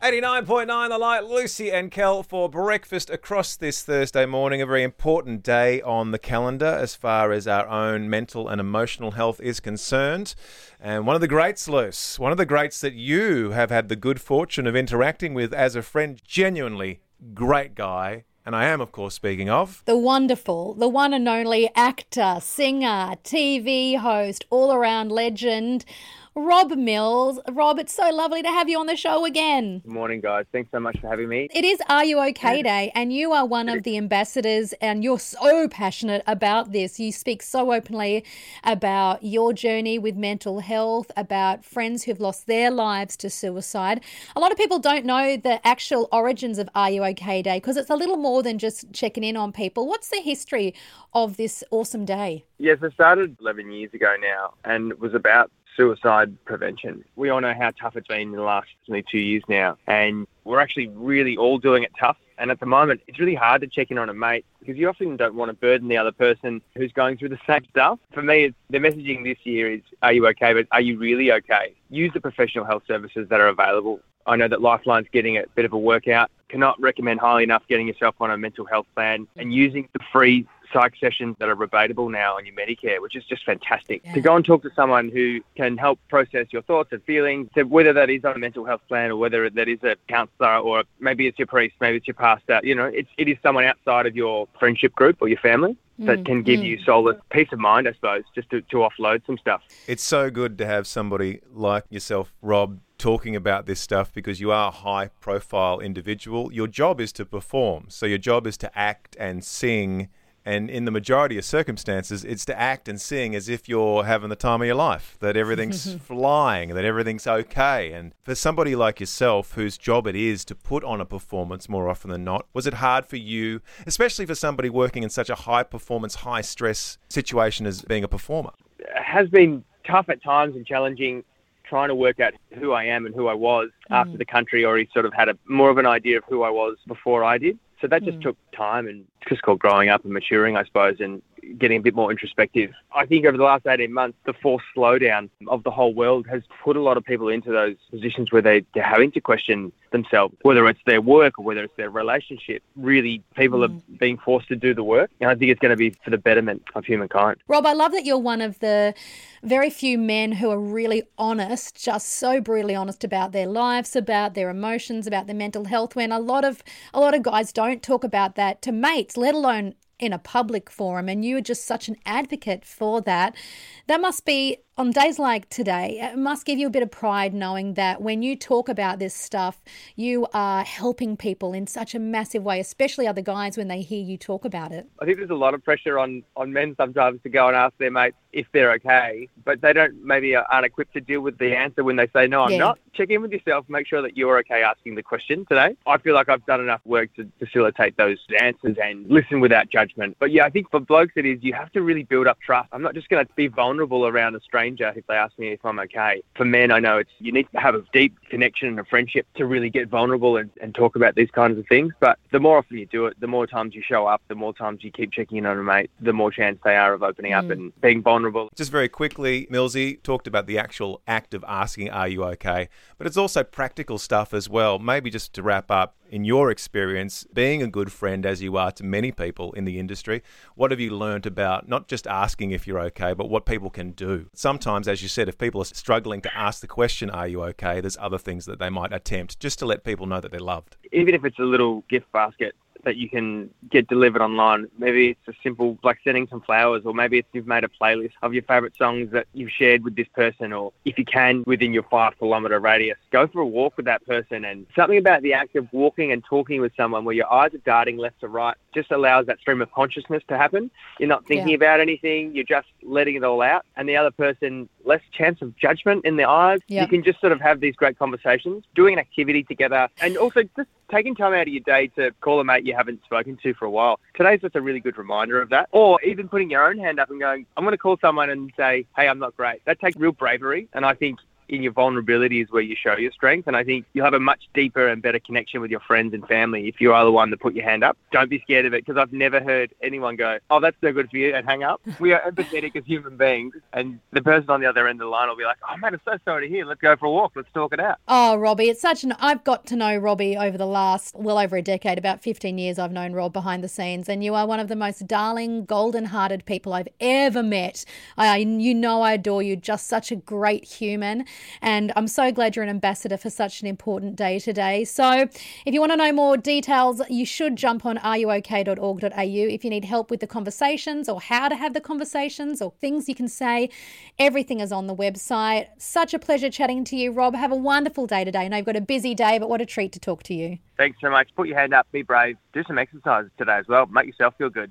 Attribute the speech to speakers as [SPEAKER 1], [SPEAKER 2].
[SPEAKER 1] 89.9 The Light, Lucy and Kel for breakfast across this Thursday morning. A very important day on the calendar as far as our own mental and emotional health is concerned. And one of the greats, Luce, one of the greats that you have had the good fortune of interacting with as a friend, genuinely great guy. And I am, of course, speaking of
[SPEAKER 2] the wonderful, the one and only actor, singer, TV host, all around legend. Rob Mills. Rob, it's so lovely to have you on the show again.
[SPEAKER 3] Good morning, guys. Thanks so much for having me.
[SPEAKER 2] It is Are You OK Day, and you are one of the ambassadors, and you're so passionate about this. You speak so openly about your journey with mental health, about friends who've lost their lives to suicide. A lot of people don't know the actual origins of Are You OK Day because it's a little more than just checking in on people. What's the history of this awesome day?
[SPEAKER 3] Yes, it started 11 years ago now and it was about suicide prevention. We all know how tough it's been in the last only two years now, and we're actually really all doing it tough. And at the moment, it's really hard to check in on a mate because you often don't want to burden the other person who's going through the same stuff. For me, the messaging this year is, are you okay? But are you really okay? Use the professional health services that are available. I know that Lifeline's getting a bit of a workout. Cannot recommend highly enough getting yourself on a mental health plan and using the free psych sessions that are rebatable now on your Medicare, which is just fantastic. Yeah. To go and talk to someone who can help process your thoughts and feelings, whether that is on a mental health plan or whether that is a counsellor or maybe it's your priest, maybe it's your pastor, you know, it's, it is someone outside of your friendship group or your family that mm, can give mm. you solace, peace of mind, I suppose, just to, to offload some stuff.
[SPEAKER 1] It's so good to have somebody like yourself, Rob, talking about this stuff because you are a high profile individual. Your job is to perform. So your job is to act and sing and in the majority of circumstances, it's to act and sing as if you're having the time of your life, that everything's flying, that everything's okay. And for somebody like yourself, whose job it is to put on a performance more often than not, was it hard for you, especially for somebody working in such a high performance, high stress situation as being a performer?
[SPEAKER 3] It has been tough at times and challenging trying to work out who I am and who I was mm. after the country already sort of had a more of an idea of who I was before I did. So that just mm. took time and it's just called growing up and maturing, I suppose, and getting a bit more introspective. I think over the last 18 months, the forced slowdown of the whole world has put a lot of people into those positions where they, they're having to question themselves, whether it's their work or whether it's their relationship. Really, people mm. are being forced to do the work. And I think it's going to be for the betterment of humankind.
[SPEAKER 2] Rob, I love that you're one of the very few men who are really honest, just so brutally honest about their lives, about their emotions, about their mental health. When a lot of a lot of guys don't talk about that to mates, let alone in a public forum and you are just such an advocate for that. That must be on days like today, it must give you a bit of pride knowing that when you talk about this stuff, you are helping people in such a massive way, especially other guys when they hear you talk about it.
[SPEAKER 3] I think there's a lot of pressure on, on men sometimes to go and ask their mates if they're okay, but they don't maybe aren't equipped to deal with the answer when they say, no, I'm yeah. not. Check in with yourself, make sure that you're okay asking the question today. I feel like I've done enough work to facilitate those answers and listen without judgment. But yeah, I think for blokes it is you have to really build up trust. I'm not just going to be vulnerable around a stranger stranger if they ask me if I'm okay. For men, I know it's you need to have a deep connection and a friendship to really get vulnerable and, and talk about these kinds of things. But the more often you do it, the more times you show up, the more times you keep checking in on a mate, the more chance they are of opening mm. up and being vulnerable.
[SPEAKER 1] Just very quickly, Millsy talked about the actual act of asking, Are you okay? But it's also practical stuff as well. Maybe just to wrap up, in your experience, being a good friend as you are to many people in the industry, what have you learned about not just asking if you're okay, but what people can do? Sometimes, as you said, if people are struggling to ask the question, Are you okay? there's other things that they might attempt just to let people know that they're loved.
[SPEAKER 3] Even if it's a little gift basket that you can get delivered online. Maybe it's a simple like sending some flowers, or maybe it's you've made a playlist of your favourite songs that you've shared with this person, or if you can within your five kilometre radius, go for a walk with that person. And something about the act of walking and talking with someone where your eyes are darting left to right just allows that stream of consciousness to happen. You're not thinking yeah. about anything, you're just letting it all out, and the other person less chance of judgment in their eyes. You can just sort of have these great conversations, doing an activity together, and also just taking time out of your day to call a mate you haven't spoken to for a while. Today's just a really good reminder of that. Or even putting your own hand up and going, I'm going to call someone and say, hey, I'm not great. That takes real bravery. And I think in your vulnerability is where you show your strength. And I think you'll have a much deeper and better connection with your friends and family if you are the one that put your hand up. Don't be scared of it because I've never heard anyone go, oh, that's no good for you and hang up. We are empathetic as human beings. And the person on the other end of the line will be like, oh, man, I'm so sorry to hear. Let's go for a walk. Let's talk it out.
[SPEAKER 2] Oh, Robbie, it's such an. I've got to know Robbie over the last, well over a decade, about 15 years I've known Rob behind the scenes. And you are one of the most darling, golden hearted people I've ever met. I, you know, I adore you. Just such a great human. And I'm so glad you're an ambassador for such an important day today. So if you want to know more details, you should jump on areyouok.org.au. If you need help with the conversations or how to have the conversations or things you can say, everything is on the website. Such a pleasure chatting to you, Rob. Have a wonderful day today. I know you've got a busy day, but what a treat to talk to you.
[SPEAKER 3] Thanks so much. Put your hand up, be brave, do some exercises today as well. Make yourself feel good.